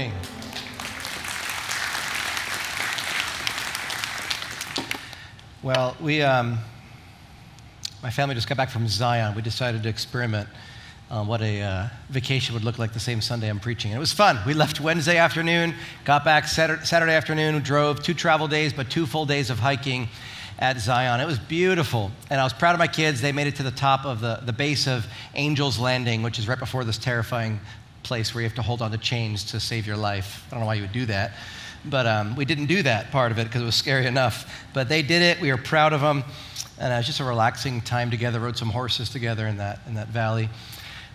morning. Well, we, um, my family just got back from Zion. We decided to experiment on what a uh, vacation would look like the same Sunday I'm preaching. And it was fun. We left Wednesday afternoon, got back Saturday, Saturday afternoon, drove two travel days, but two full days of hiking at Zion. It was beautiful. And I was proud of my kids. They made it to the top of the, the base of Angel's Landing, which is right before this terrifying place where you have to hold on to chains to save your life. I don't know why you would do that. But um, we didn't do that part of it because it was scary enough. But they did it. We were proud of them. And it was just a relaxing time together. Rode some horses together in that, in that valley.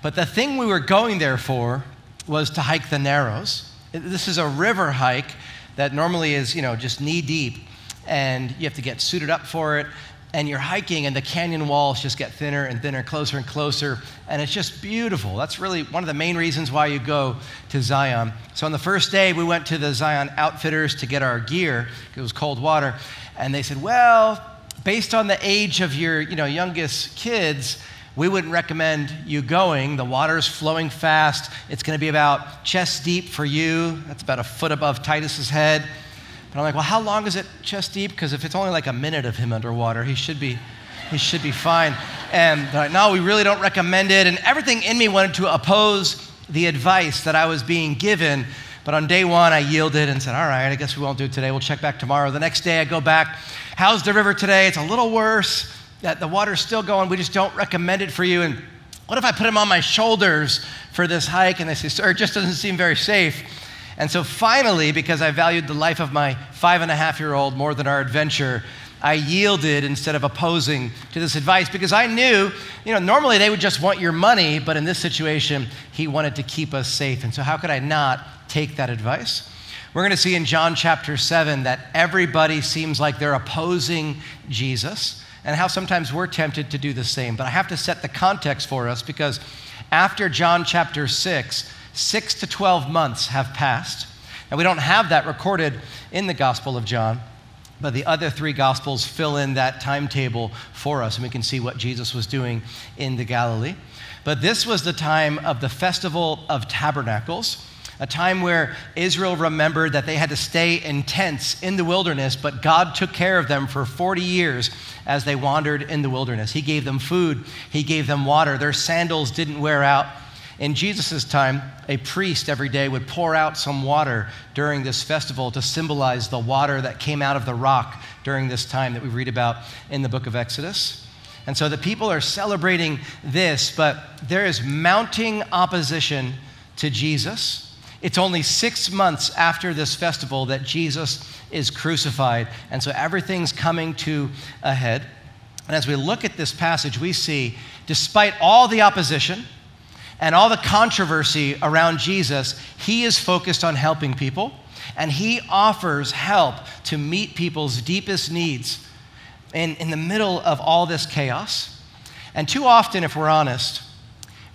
But the thing we were going there for was to hike the Narrows. This is a river hike that normally is, you know, just knee deep and you have to get suited up for it. And you're hiking, and the canyon walls just get thinner and thinner, closer and closer, and it's just beautiful. That's really one of the main reasons why you go to Zion. So, on the first day, we went to the Zion Outfitters to get our gear. It was cold water, and they said, "Well, based on the age of your, you know, youngest kids, we wouldn't recommend you going. The water's flowing fast. It's going to be about chest deep for you. That's about a foot above Titus's head." And I'm like, well, how long is it chest deep? Because if it's only like a minute of him underwater, he should be, he should be fine. And they're like, no, we really don't recommend it. And everything in me wanted to oppose the advice that I was being given. But on day one, I yielded and said, all right, I guess we won't do it today. We'll check back tomorrow. The next day, I go back. How's the river today? It's a little worse. The water's still going. We just don't recommend it for you. And what if I put him on my shoulders for this hike? And they say, sir, it just doesn't seem very safe. And so finally, because I valued the life of my five and a half year old more than our adventure, I yielded instead of opposing to this advice because I knew, you know, normally they would just want your money, but in this situation, he wanted to keep us safe. And so, how could I not take that advice? We're going to see in John chapter 7 that everybody seems like they're opposing Jesus and how sometimes we're tempted to do the same. But I have to set the context for us because after John chapter 6, six to 12 months have passed. And we don't have that recorded in the Gospel of John, but the other three Gospels fill in that timetable for us, and we can see what Jesus was doing in the Galilee. But this was the time of the Festival of Tabernacles, a time where Israel remembered that they had to stay in tents in the wilderness, but God took care of them for 40 years as they wandered in the wilderness. He gave them food, He gave them water, their sandals didn't wear out. In Jesus' time, a priest every day would pour out some water during this festival to symbolize the water that came out of the rock during this time that we read about in the book of Exodus. And so the people are celebrating this, but there is mounting opposition to Jesus. It's only six months after this festival that Jesus is crucified. And so everything's coming to a head. And as we look at this passage, we see, despite all the opposition, and all the controversy around Jesus, he is focused on helping people and he offers help to meet people's deepest needs in, in the middle of all this chaos. And too often, if we're honest,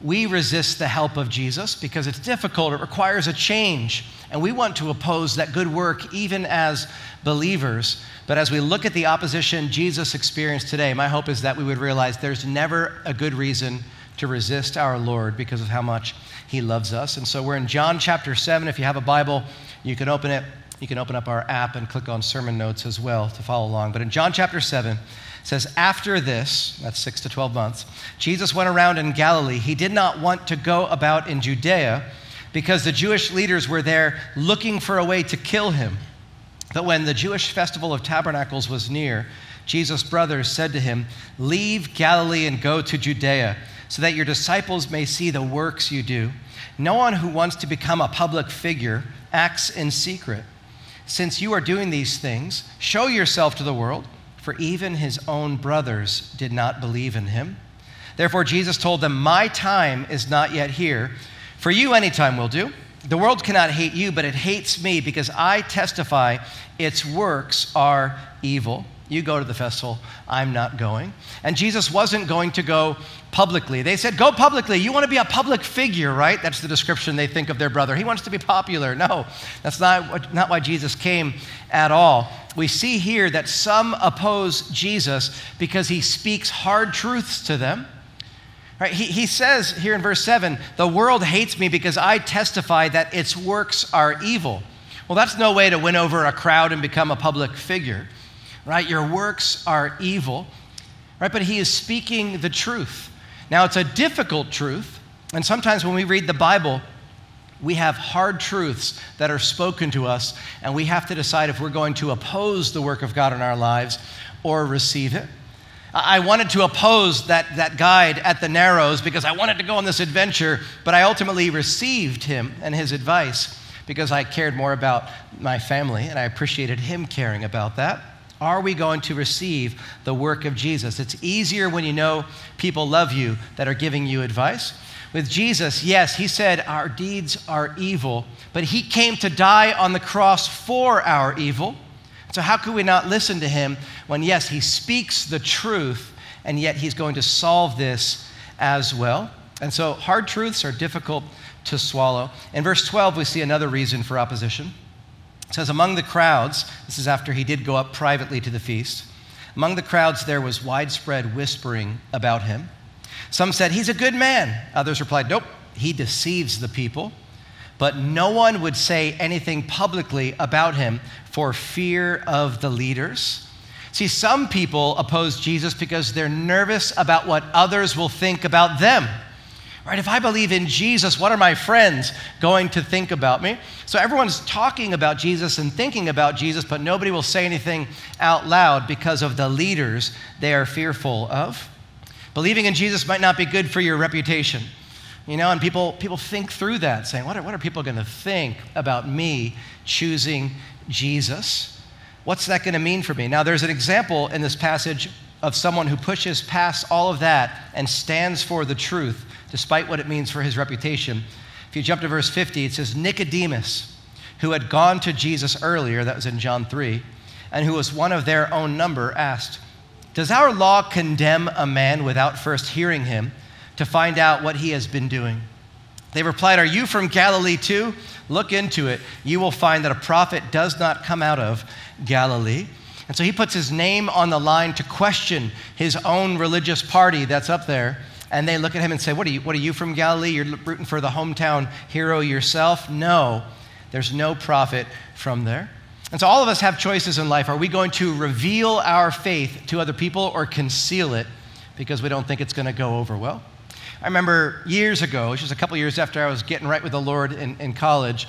we resist the help of Jesus because it's difficult, it requires a change, and we want to oppose that good work even as believers. But as we look at the opposition Jesus experienced today, my hope is that we would realize there's never a good reason to resist our Lord because of how much He loves us. And so we're in John chapter 7. If you have a Bible, you can open it. You can open up our app and click on sermon notes as well to follow along. But in John chapter 7, says, After this, that's six to 12 months, Jesus went around in Galilee. He did not want to go about in Judea because the Jewish leaders were there looking for a way to kill him. But when the Jewish festival of tabernacles was near, Jesus' brothers said to him, Leave Galilee and go to Judea so that your disciples may see the works you do. No one who wants to become a public figure acts in secret. Since you are doing these things, show yourself to the world, for even his own brothers did not believe in him. Therefore, Jesus told them, My time is not yet here. For you, any time will do. The world cannot hate you, but it hates me because I testify its works are evil. You go to the festival, I'm not going. And Jesus wasn't going to go publicly. They said, Go publicly. You want to be a public figure, right? That's the description they think of their brother. He wants to be popular. No, that's not, not why Jesus came at all. We see here that some oppose Jesus because he speaks hard truths to them. Right? He, he says here in verse 7 the world hates me because I testify that its works are evil. Well, that's no way to win over a crowd and become a public figure, right? Your works are evil, right? But he is speaking the truth. Now, it's a difficult truth, and sometimes when we read the Bible, we have hard truths that are spoken to us, and we have to decide if we're going to oppose the work of God in our lives or receive it. I wanted to oppose that, that guide at the Narrows because I wanted to go on this adventure, but I ultimately received him and his advice because I cared more about my family and I appreciated him caring about that. Are we going to receive the work of Jesus? It's easier when you know people love you that are giving you advice. With Jesus, yes, he said our deeds are evil, but he came to die on the cross for our evil. So, how could we not listen to him when, yes, he speaks the truth, and yet he's going to solve this as well? And so, hard truths are difficult to swallow. In verse 12, we see another reason for opposition. It says, Among the crowds, this is after he did go up privately to the feast, among the crowds there was widespread whispering about him. Some said, He's a good man. Others replied, Nope, he deceives the people. But no one would say anything publicly about him for fear of the leaders. See, some people oppose Jesus because they're nervous about what others will think about them. Right? If I believe in Jesus, what are my friends going to think about me? So everyone's talking about Jesus and thinking about Jesus, but nobody will say anything out loud because of the leaders they are fearful of. Believing in Jesus might not be good for your reputation. You know, and people, people think through that, saying, what are, what are people going to think about me choosing Jesus? What's that going to mean for me? Now, there's an example in this passage of someone who pushes past all of that and stands for the truth, despite what it means for his reputation. If you jump to verse 50, it says, Nicodemus, who had gone to Jesus earlier, that was in John 3, and who was one of their own number, asked, Does our law condemn a man without first hearing him to find out what he has been doing? They replied, Are you from Galilee too? Look into it. You will find that a prophet does not come out of Galilee. And so he puts his name on the line to question his own religious party that's up there. And they look at him and say, What are you, what are you from Galilee? You're rooting for the hometown hero yourself? No, there's no prophet from there. And so all of us have choices in life. Are we going to reveal our faith to other people or conceal it because we don't think it's going to go over well? I remember years ago, just a couple years after I was getting right with the Lord in, in college,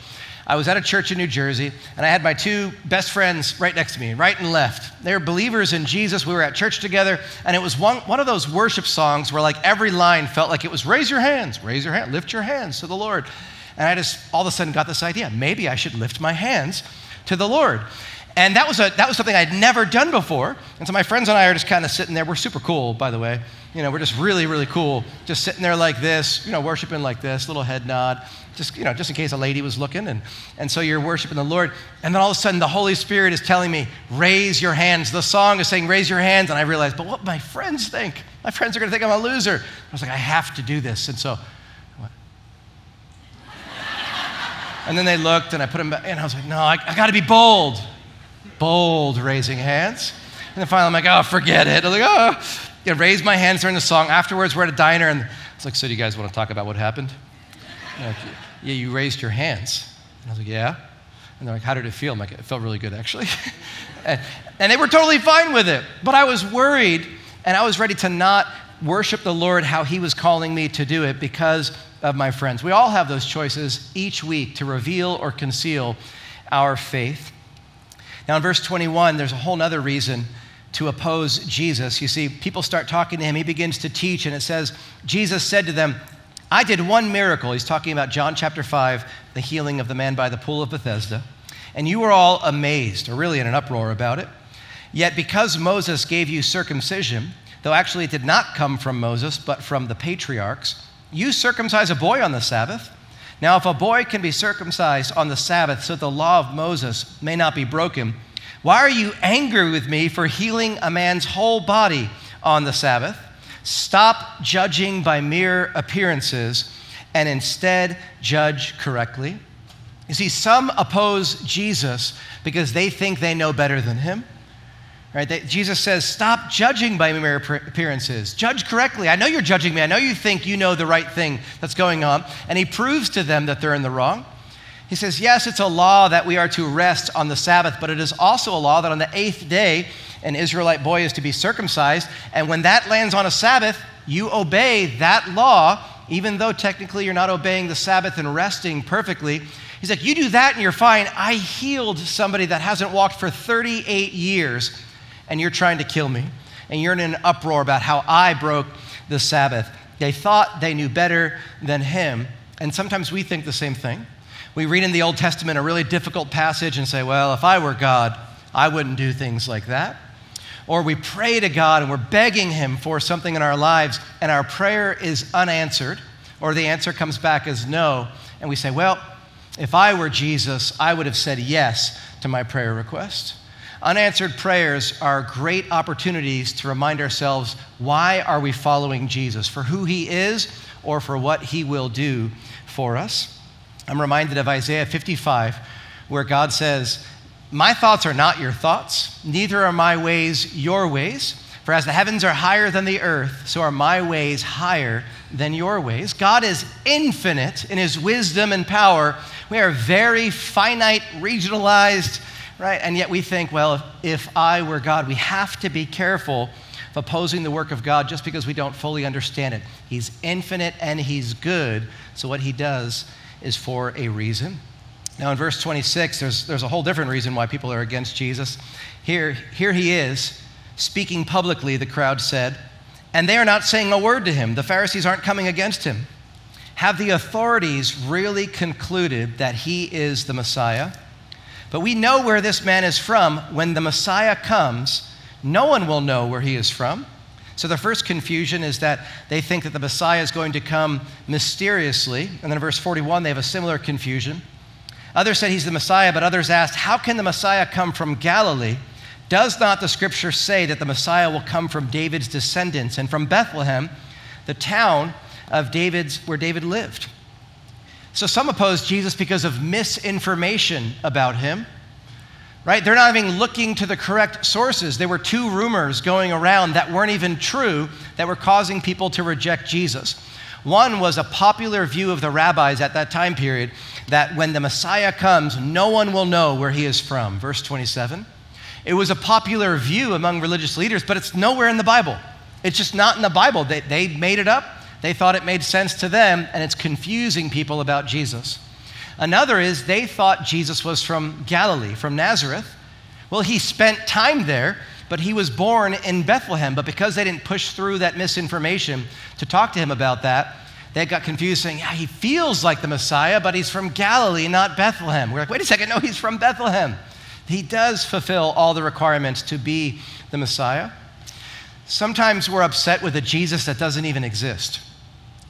I was at a church in New Jersey, and I had my two best friends right next to me, right and left. They were believers in Jesus. We were at church together, and it was one, one of those worship songs where, like, every line felt like it was raise your hands, raise your hand, lift your hands to the Lord. And I just all of a sudden got this idea maybe I should lift my hands to the Lord. And that was, a, that was something I'd never done before. And so my friends and I are just kind of sitting there. We're super cool, by the way. You know, we're just really, really cool. Just sitting there like this, you know, worshiping like this, little head nod just, you know, just in case a lady was looking. And, and so you're worshiping the Lord. And then all of a sudden, the Holy Spirit is telling me, raise your hands. The song is saying, raise your hands. And I realized, but what my friends think? My friends are going to think I'm a loser. I was like, I have to do this. And so, and then they looked, and I put them back, and I was like, no, I, I got to be bold. Bold raising hands. And then finally, I'm like, oh, forget it. I'm like, oh. Yeah, raise my hands during the song. Afterwards, we're at a diner, and it's like, so do you guys want to talk about what happened? Like, yeah, you raised your hands. And I was like, yeah. And they're like, how did it feel? I'm like, it felt really good, actually. and, and they were totally fine with it. But I was worried, and I was ready to not worship the Lord how He was calling me to do it because of my friends. We all have those choices each week to reveal or conceal our faith. Now, in verse 21, there's a whole other reason to oppose Jesus. You see, people start talking to him, he begins to teach, and it says, Jesus said to them, I did one miracle. He's talking about John chapter 5, the healing of the man by the pool of Bethesda. And you were all amazed, or really in an uproar about it. Yet because Moses gave you circumcision, though actually it did not come from Moses, but from the patriarchs, you circumcise a boy on the Sabbath. Now, if a boy can be circumcised on the Sabbath so the law of Moses may not be broken, why are you angry with me for healing a man's whole body on the Sabbath? Stop judging by mere appearances and instead judge correctly. You see, some oppose Jesus because they think they know better than him. Right? They, Jesus says, Stop judging by mere appearances. Judge correctly. I know you're judging me. I know you think you know the right thing that's going on. And he proves to them that they're in the wrong. He says, Yes, it's a law that we are to rest on the Sabbath, but it is also a law that on the eighth day, an Israelite boy is to be circumcised. And when that lands on a Sabbath, you obey that law, even though technically you're not obeying the Sabbath and resting perfectly. He's like, You do that and you're fine. I healed somebody that hasn't walked for 38 years and you're trying to kill me. And you're in an uproar about how I broke the Sabbath. They thought they knew better than him. And sometimes we think the same thing. We read in the Old Testament a really difficult passage and say, well, if I were God, I wouldn't do things like that. Or we pray to God and we're begging Him for something in our lives, and our prayer is unanswered, or the answer comes back as no. And we say, well, if I were Jesus, I would have said yes to my prayer request. Unanswered prayers are great opportunities to remind ourselves why are we following Jesus? For who he is or for what he will do for us? I'm reminded of Isaiah 55 where God says, "My thoughts are not your thoughts, neither are my ways your ways." For as the heavens are higher than the earth, so are my ways higher than your ways. God is infinite in his wisdom and power. We are very finite, regionalized, right? And yet we think, well, if I were God, we have to be careful of opposing the work of God just because we don't fully understand it. He's infinite and He's good, so what He does is for a reason. Now, in verse 26, there's, there's a whole different reason why people are against Jesus. Here, here He is, speaking publicly, the crowd said, and they are not saying a word to Him. The Pharisees aren't coming against Him. Have the authorities really concluded that He is the Messiah? But we know where this man is from. When the Messiah comes, no one will know where he is from. So the first confusion is that they think that the Messiah is going to come mysteriously. And then in verse 41, they have a similar confusion. Others said he's the Messiah, but others asked, How can the Messiah come from Galilee? Does not the scripture say that the Messiah will come from David's descendants and from Bethlehem, the town of David's where David lived? So some oppose Jesus because of misinformation about him. Right? They're not even looking to the correct sources. There were two rumors going around that weren't even true that were causing people to reject Jesus. One was a popular view of the rabbis at that time period that when the Messiah comes, no one will know where he is from. Verse 27. It was a popular view among religious leaders, but it's nowhere in the Bible. It's just not in the Bible. They, they made it up they thought it made sense to them, and it's confusing people about Jesus. Another is they thought Jesus was from Galilee, from Nazareth. Well, he spent time there, but he was born in Bethlehem. But because they didn't push through that misinformation to talk to him about that, they got confused saying, yeah, he feels like the Messiah, but he's from Galilee, not Bethlehem. We're like, wait a second, no, he's from Bethlehem. He does fulfill all the requirements to be the Messiah. Sometimes we're upset with a Jesus that doesn't even exist.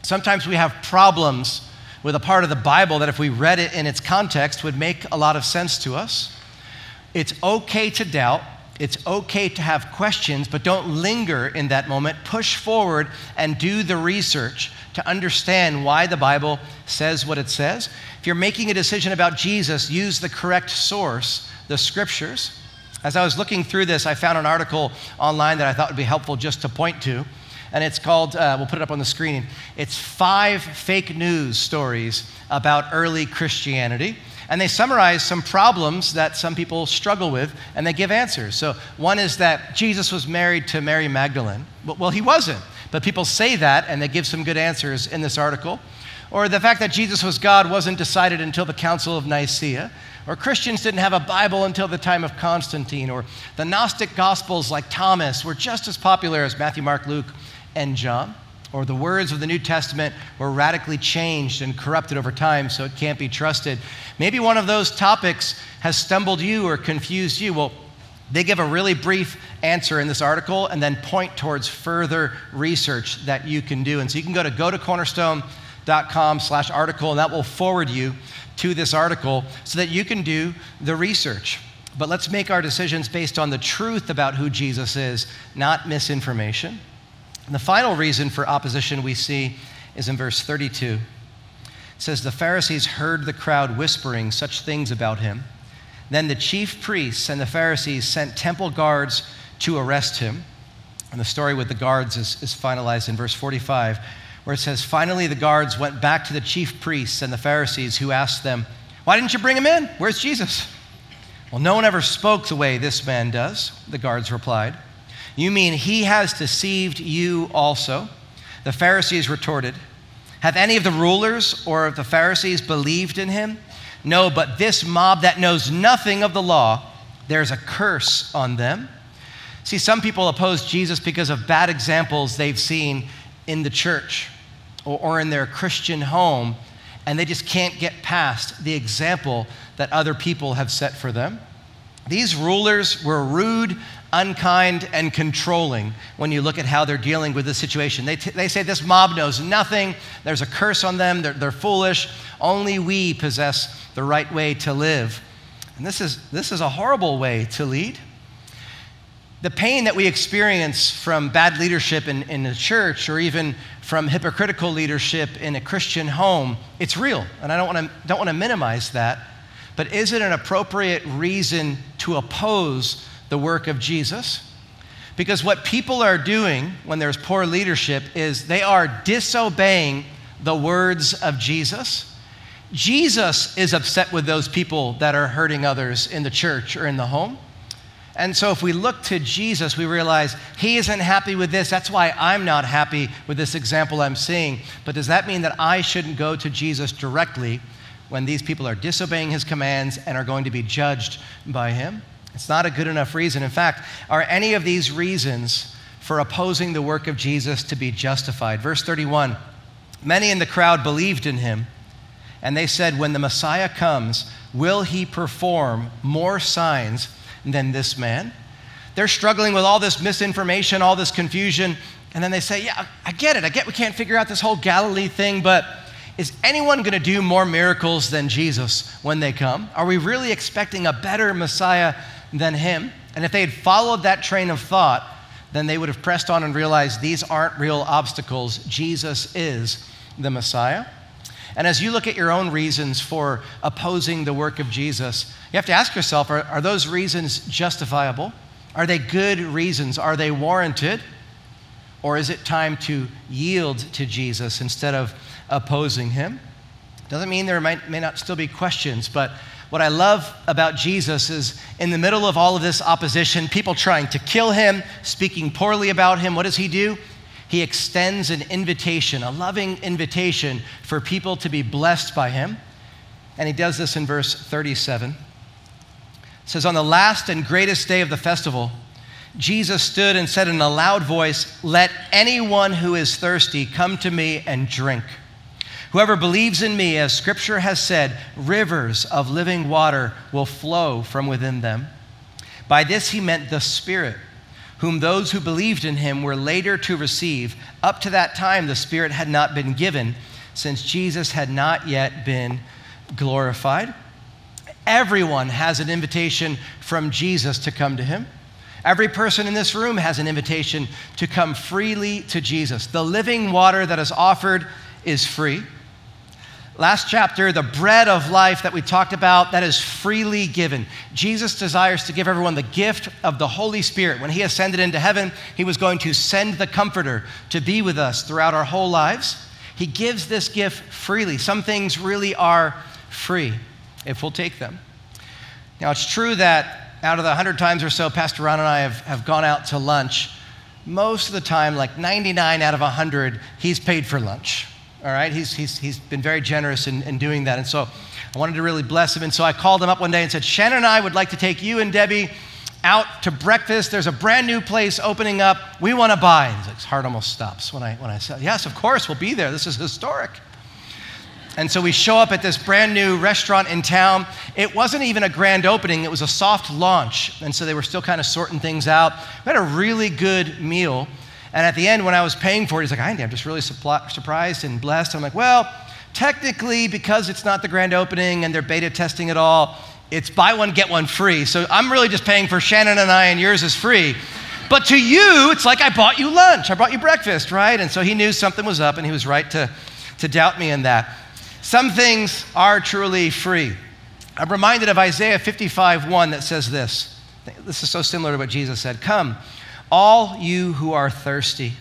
Sometimes we have problems with a part of the Bible that, if we read it in its context, would make a lot of sense to us. It's okay to doubt. It's okay to have questions, but don't linger in that moment. Push forward and do the research to understand why the Bible says what it says. If you're making a decision about Jesus, use the correct source, the scriptures. As I was looking through this, I found an article online that I thought would be helpful just to point to and it's called, uh, we'll put it up on the screen. It's five fake news stories about early Christianity. And they summarize some problems that some people struggle with, and they give answers. So, one is that Jesus was married to Mary Magdalene. Well, he wasn't, but people say that, and they give some good answers in this article. Or the fact that Jesus was God wasn't decided until the Council of Nicaea. Or Christians didn't have a Bible until the time of Constantine. Or the Gnostic Gospels, like Thomas, were just as popular as Matthew, Mark, Luke, and John, or the words of the New Testament were radically changed and corrupted over time, so it can't be trusted. Maybe one of those topics has stumbled you or confused you. Well, they give a really brief answer in this article and then point towards further research that you can do. And so you can go to gotocornerstone.com slash article, and that will forward you to this article so that you can do the research. But let's make our decisions based on the truth about who Jesus is, not misinformation. And the final reason for opposition we see is in verse 32. It says, The Pharisees heard the crowd whispering such things about him. Then the chief priests and the Pharisees sent temple guards to arrest him. And the story with the guards is, is finalized in verse 45, where it says, Finally, the guards went back to the chief priests and the Pharisees, who asked them, Why didn't you bring him in? Where's Jesus? Well, no one ever spoke the way this man does, the guards replied. You mean he has deceived you also? The Pharisees retorted, Have any of the rulers or of the Pharisees believed in him? No, but this mob that knows nothing of the law, there's a curse on them. See, some people oppose Jesus because of bad examples they've seen in the church or, or in their Christian home, and they just can't get past the example that other people have set for them. These rulers were rude, unkind, and controlling when you look at how they're dealing with the situation. They, t- they say this mob knows nothing, there's a curse on them, they're, they're foolish. Only we possess the right way to live. And this is, this is a horrible way to lead. The pain that we experience from bad leadership in, in the church or even from hypocritical leadership in a Christian home, it's real. And I don't want to don't want to minimize that. But is it an appropriate reason to oppose the work of Jesus? Because what people are doing when there's poor leadership is they are disobeying the words of Jesus. Jesus is upset with those people that are hurting others in the church or in the home. And so, if we look to Jesus, we realize he isn't happy with this. That's why I'm not happy with this example I'm seeing. But does that mean that I shouldn't go to Jesus directly when these people are disobeying his commands and are going to be judged by him? It's not a good enough reason. In fact, are any of these reasons for opposing the work of Jesus to be justified? Verse 31 Many in the crowd believed in him, and they said, When the Messiah comes, will he perform more signs than this man? They're struggling with all this misinformation, all this confusion, and then they say, Yeah, I get it. I get we can't figure out this whole Galilee thing, but is anyone going to do more miracles than Jesus when they come? Are we really expecting a better Messiah than him? And if they had followed that train of thought, then they would have pressed on and realized these aren't real obstacles. Jesus is the Messiah. And as you look at your own reasons for opposing the work of Jesus, you have to ask yourself are, are those reasons justifiable? Are they good reasons? Are they warranted? Or is it time to yield to Jesus instead of opposing him? Doesn't mean there might, may not still be questions, but what I love about Jesus is in the middle of all of this opposition, people trying to kill him, speaking poorly about him, what does he do? He extends an invitation, a loving invitation for people to be blessed by him. And he does this in verse 37. It says, On the last and greatest day of the festival, Jesus stood and said in a loud voice, Let anyone who is thirsty come to me and drink. Whoever believes in me, as scripture has said, rivers of living water will flow from within them. By this he meant the Spirit, whom those who believed in him were later to receive. Up to that time, the Spirit had not been given, since Jesus had not yet been glorified. Everyone has an invitation from Jesus to come to him. Every person in this room has an invitation to come freely to Jesus. The living water that is offered is free. Last chapter, the bread of life that we talked about, that is freely given. Jesus desires to give everyone the gift of the Holy Spirit. When he ascended into heaven, he was going to send the Comforter to be with us throughout our whole lives. He gives this gift freely. Some things really are free if we'll take them. Now, it's true that out of the 100 times or so Pastor Ron and I have, have gone out to lunch, most of the time, like 99 out of 100, he's paid for lunch. All right? He's, he's, he's been very generous in, in doing that. And so I wanted to really bless him. And so I called him up one day and said, Shannon and I would like to take you and Debbie out to breakfast. There's a brand new place opening up. We want to buy. And his heart almost stops when I, when I said, Yes, of course, we'll be there. This is historic. And so we show up at this brand new restaurant in town. It wasn't even a grand opening, it was a soft launch. And so they were still kind of sorting things out. We had a really good meal. And at the end, when I was paying for it, he's like, Andy, I'm just really surprised and blessed. I'm like, well, technically, because it's not the grand opening and they're beta testing it all, it's buy one, get one free. So I'm really just paying for Shannon and I, and yours is free. But to you, it's like I bought you lunch, I bought you breakfast, right? And so he knew something was up, and he was right to, to doubt me in that. Some things are truly free. I'm reminded of Isaiah 55 1 that says this This is so similar to what Jesus said Come, all you who are thirsty,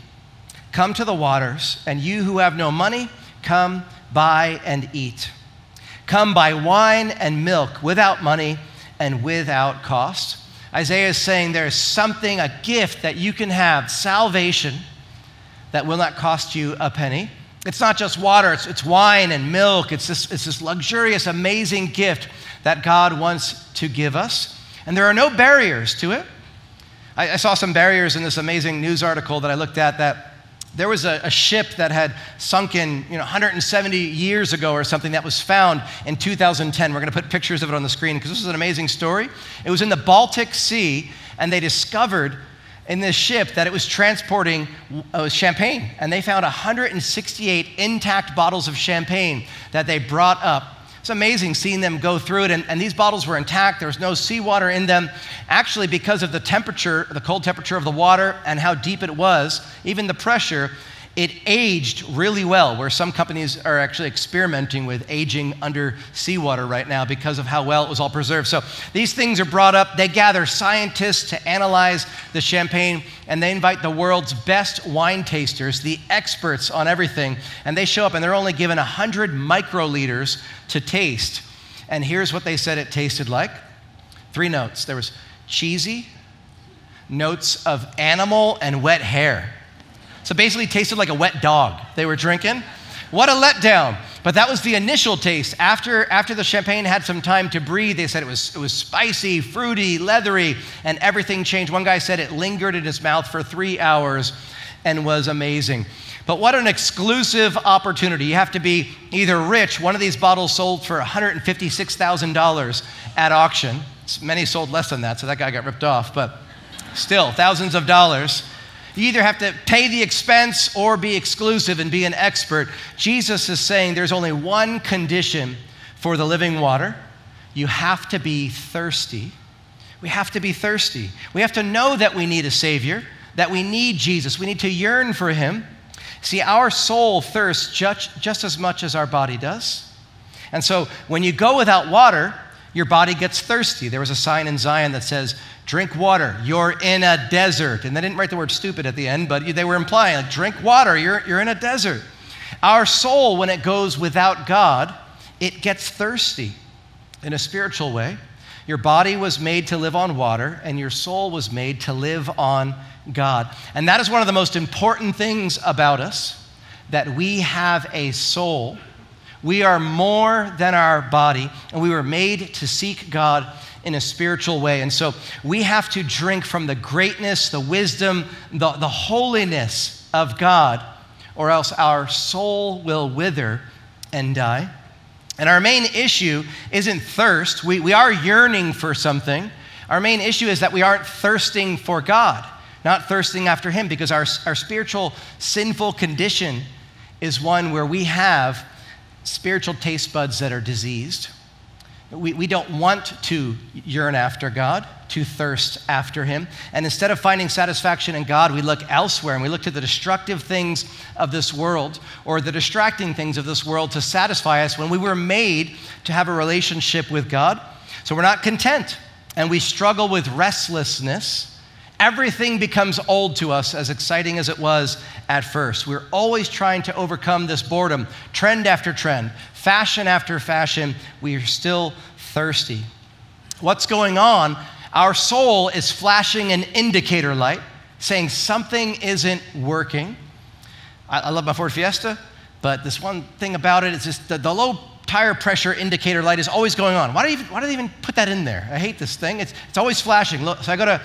come to the waters, and you who have no money, come buy and eat. Come buy wine and milk without money and without cost. Isaiah is saying there is something, a gift that you can have, salvation, that will not cost you a penny. It's not just water, it's, it's wine and milk. It's this, it's this luxurious, amazing gift that God wants to give us. And there are no barriers to it. I, I saw some barriers in this amazing news article that I looked at that there was a, a, ship that had sunken you know, 170 years ago or something that was found in 2010. We're going to put pictures of it on the screen because this is an amazing story. It was in the Baltic Sea, and they discovered in this ship that it was transporting uh, champagne. And they found 168 intact bottles of champagne that they brought up it's amazing seeing them go through it, and, and these bottles were intact. There was no seawater in them. Actually, because of the temperature, the cold temperature of the water, and how deep it was, even the pressure, it aged really well, where some companies are actually experimenting with aging under seawater right now because of how well it was all preserved. So these things are brought up. They gather scientists to analyze the champagne, and they invite the world's best wine tasters, the experts on everything, and they show up and they're only given 100 microliters to taste. And here's what they said it tasted like three notes there was cheesy, notes of animal, and wet hair. So basically, tasted like a wet dog they were drinking. What a letdown. But that was the initial taste. After, after the champagne had some time to breathe, they said it was, it was spicy, fruity, leathery, and everything changed. One guy said it lingered in his mouth for three hours and was amazing. But what an exclusive opportunity. You have to be either rich, one of these bottles sold for $156,000 at auction. Many sold less than that, so that guy got ripped off, but still, thousands of dollars. You either have to pay the expense or be exclusive and be an expert. Jesus is saying there's only one condition for the living water you have to be thirsty. We have to be thirsty. We have to know that we need a Savior, that we need Jesus. We need to yearn for Him. See, our soul thirsts just, just as much as our body does. And so when you go without water, your body gets thirsty. There was a sign in Zion that says, drink water, you're in a desert. And they didn't write the word stupid at the end, but they were implying, like, drink water, you're, you're in a desert. Our soul, when it goes without God, it gets thirsty in a spiritual way. Your body was made to live on water, and your soul was made to live on God. And that is one of the most important things about us that we have a soul we are more than our body, and we were made to seek God in a spiritual way. And so we have to drink from the greatness, the wisdom, the, the holiness of God, or else our soul will wither and die. And our main issue isn't thirst. We, we are yearning for something. Our main issue is that we aren't thirsting for God, not thirsting after Him, because our, our spiritual sinful condition is one where we have spiritual taste buds that are diseased. We, we don't want to yearn after God, to thirst after Him. And instead of finding satisfaction in God, we look elsewhere and we look to the destructive things of this world or the distracting things of this world to satisfy us when we were made to have a relationship with God. So we're not content and we struggle with restlessness everything becomes old to us, as exciting as it was at first. We're always trying to overcome this boredom, trend after trend, fashion after fashion. We are still thirsty. What's going on? Our soul is flashing an indicator light saying something isn't working. I, I love my Ford Fiesta, but this one thing about it is just the, the low tire pressure indicator light is always going on. Why do, even, why do they even put that in there? I hate this thing. It's, it's always flashing. Look, so I go to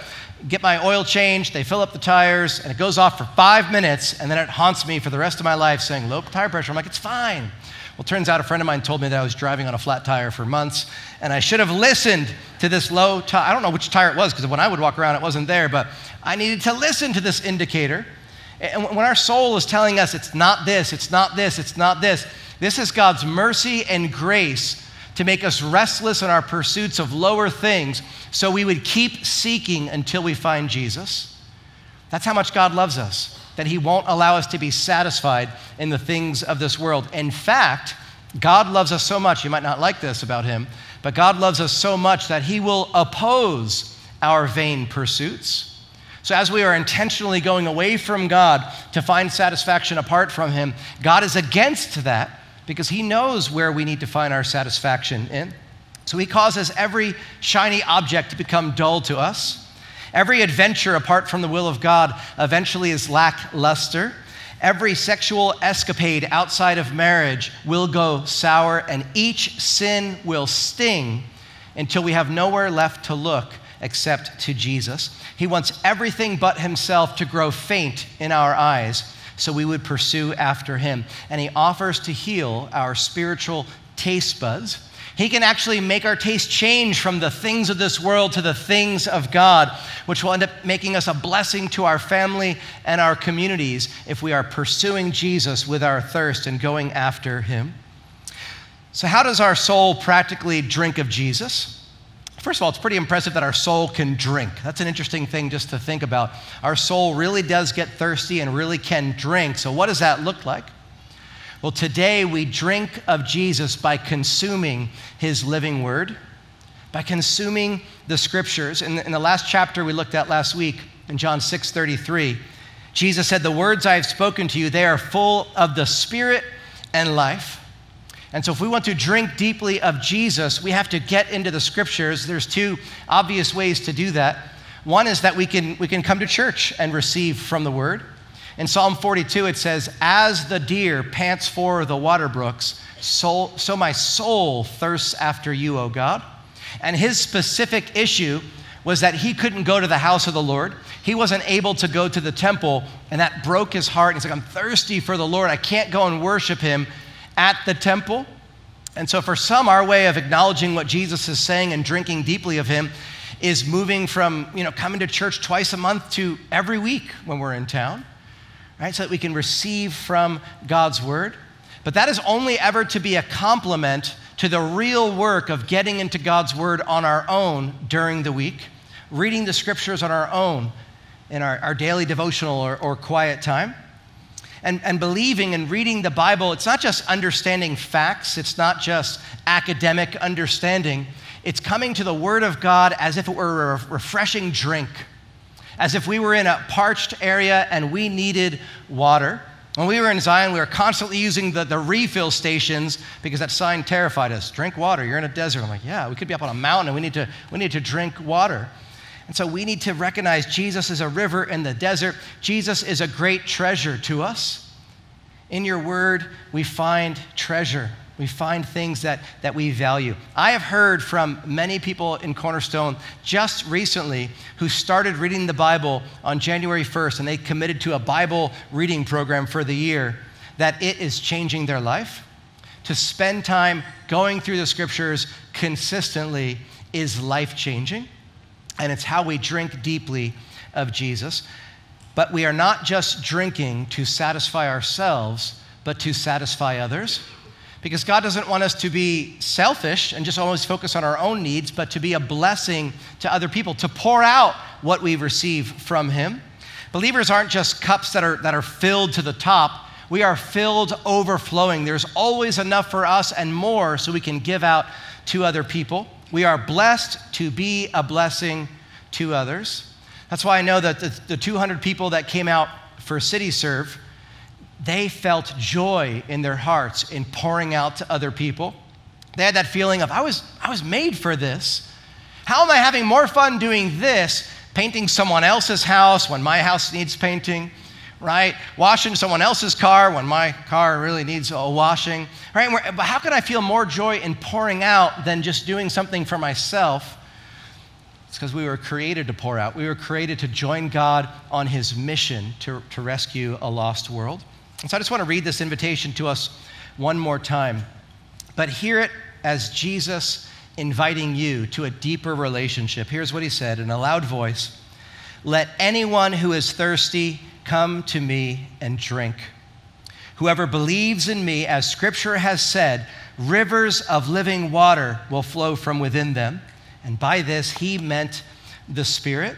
get my oil changed, they fill up the tires, and it goes off for five minutes, and then it haunts me for the rest of my life saying low tire pressure. I'm like, it's fine. Well, turns out a friend of mine told me that I was driving on a flat tire for months, and I should have listened to this low tire. I don't know which tire it was because when I would walk around, it wasn't there, but I needed to listen to this indicator. And when our soul is telling us it's not this, it's not this, it's not this, this is God's mercy and grace to make us restless in our pursuits of lower things so we would keep seeking until we find Jesus. That's how much God loves us, that He won't allow us to be satisfied in the things of this world. In fact, God loves us so much, you might not like this about Him, but God loves us so much that He will oppose our vain pursuits. So, as we are intentionally going away from God to find satisfaction apart from Him, God is against that because He knows where we need to find our satisfaction in. So, He causes every shiny object to become dull to us. Every adventure apart from the will of God eventually is lackluster. Every sexual escapade outside of marriage will go sour, and each sin will sting until we have nowhere left to look except to Jesus. He wants everything but himself to grow faint in our eyes so we would pursue after him. And he offers to heal our spiritual taste buds. He can actually make our taste change from the things of this world to the things of God, which will end up making us a blessing to our family and our communities if we are pursuing Jesus with our thirst and going after him. So, how does our soul practically drink of Jesus? First of all, it's pretty impressive that our soul can drink. That's an interesting thing just to think about. Our soul really does get thirsty and really can drink. So, what does that look like? Well, today we drink of Jesus by consuming his living word, by consuming the scriptures. In the, in the last chapter we looked at last week, in John 6 33, Jesus said, The words I have spoken to you, they are full of the Spirit and life. And so, if we want to drink deeply of Jesus, we have to get into the scriptures. There's two obvious ways to do that. One is that we can, we can come to church and receive from the word. In Psalm 42, it says, As the deer pants for the water brooks, so, so my soul thirsts after you, O God. And his specific issue was that he couldn't go to the house of the Lord. He wasn't able to go to the temple, and that broke his heart. And He's like, I'm thirsty for the Lord. I can't go and worship him at the temple. And so, for some, our way of acknowledging what Jesus is saying and drinking deeply of him is moving from, you know, coming to church twice a month to every week when we're in town, right? So that we can receive from God's word. But that is only ever to be a complement to the real work of getting into God's word on our own during the week, reading the scriptures on our own in our, our daily devotional or, or quiet time and, and believing and reading the Bible, it's not just understanding facts, it's not just academic understanding. It's coming to the Word of God as if it were a refreshing drink, as if we were in a parched area and we needed water. When we were in Zion, we were constantly using the, the refill stations because that sign terrified us. Drink water, you're in a desert. I'm like, yeah, we could be up on a mountain and we need to, we need to drink water. And so we need to recognize Jesus is a river in the desert. Jesus is a great treasure to us. In your word, we find treasure. We find things that, that we value. I have heard from many people in Cornerstone just recently who started reading the Bible on January 1st and they committed to a Bible reading program for the year that it is changing their life. To spend time going through the scriptures consistently is life changing and it's how we drink deeply of Jesus. But we are not just drinking to satisfy ourselves, but to satisfy others. Because God doesn't want us to be selfish and just always focus on our own needs, but to be a blessing to other people, to pour out what we receive from Him. Believers aren't just cups that are, that are filled to the top, we are filled overflowing. There's always enough for us and more so we can give out to other people. We are blessed to be a blessing to others. That's why I know that the, the 200 people that came out for City Serve, they felt joy in their hearts in pouring out to other people. They had that feeling of, I was, I was made for this. How am I having more fun doing this, painting someone else's house when my house needs painting? Right? Washing someone else's car when my car really needs a washing, right? But how can I feel more joy in pouring out than just doing something for myself? It's because we were created to pour out. We were created to join God on his mission to, to rescue a lost world. And so I just want to read this invitation to us one more time. But hear it as Jesus inviting you to a deeper relationship. Here's what he said in a loud voice Let anyone who is thirsty Come to me and drink. Whoever believes in me, as scripture has said, rivers of living water will flow from within them. And by this, he meant the Spirit.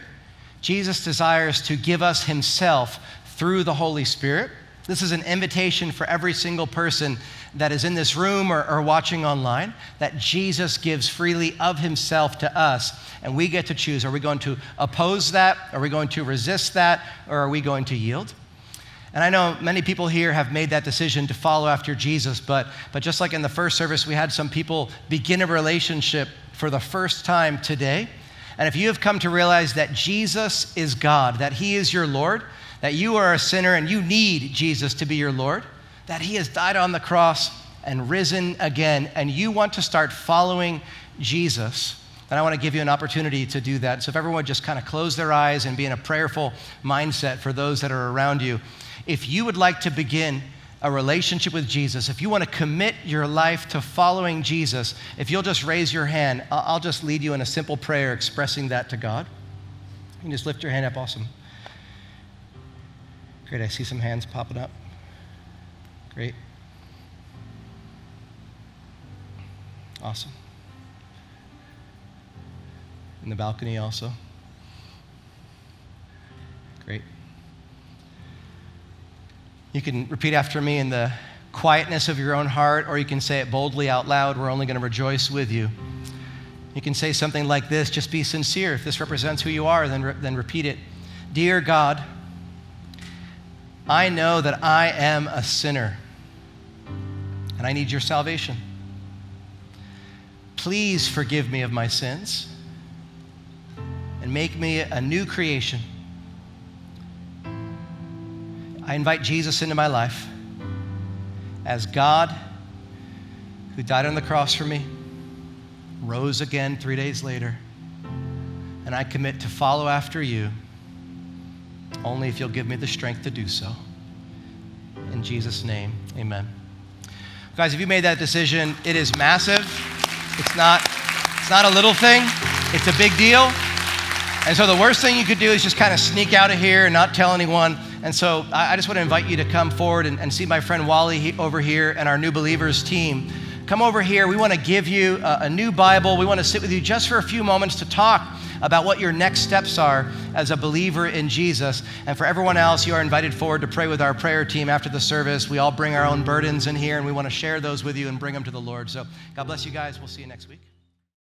Jesus desires to give us himself through the Holy Spirit. This is an invitation for every single person that is in this room or, or watching online, that Jesus gives freely of himself to us. And we get to choose are we going to oppose that? Are we going to resist that? Or are we going to yield? And I know many people here have made that decision to follow after Jesus, but, but just like in the first service, we had some people begin a relationship for the first time today. And if you have come to realize that Jesus is God, that He is your Lord, that you are a sinner and you need Jesus to be your Lord, that He has died on the cross and risen again, and you want to start following Jesus, then I want to give you an opportunity to do that. So if everyone just kind of close their eyes and be in a prayerful mindset for those that are around you if you would like to begin a relationship with Jesus, if you want to commit your life to following Jesus, if you'll just raise your hand, I'll just lead you in a simple prayer expressing that to God. You can just lift your hand up. Awesome. Great. I see some hands popping up. Great. Awesome. In the balcony also. Great. You can repeat after me in the quietness of your own heart, or you can say it boldly out loud. We're only going to rejoice with you. You can say something like this just be sincere. If this represents who you are, then, re- then repeat it. Dear God, I know that I am a sinner and I need your salvation. Please forgive me of my sins and make me a new creation I invite Jesus into my life as God who died on the cross for me, rose again three days later, and I commit to follow after you only if you'll give me the strength to do so. In Jesus' name, amen. Guys, if you made that decision, it is massive. It's not, it's not a little thing, it's a big deal. And so the worst thing you could do is just kind of sneak out of here and not tell anyone. And so I, just want to invite you to come forward and, and see my friend Wally over here and our new believers team. Come over here. We want to give you a, a new Bible. We want to sit with you just for a few moments to talk about what your next steps are as a believer in Jesus. And for everyone else, you are invited forward to pray with our prayer team after the service. We all bring our own burdens in here, and we want to share those with you and bring them to the Lord. So God bless you guys. We'll see you next week.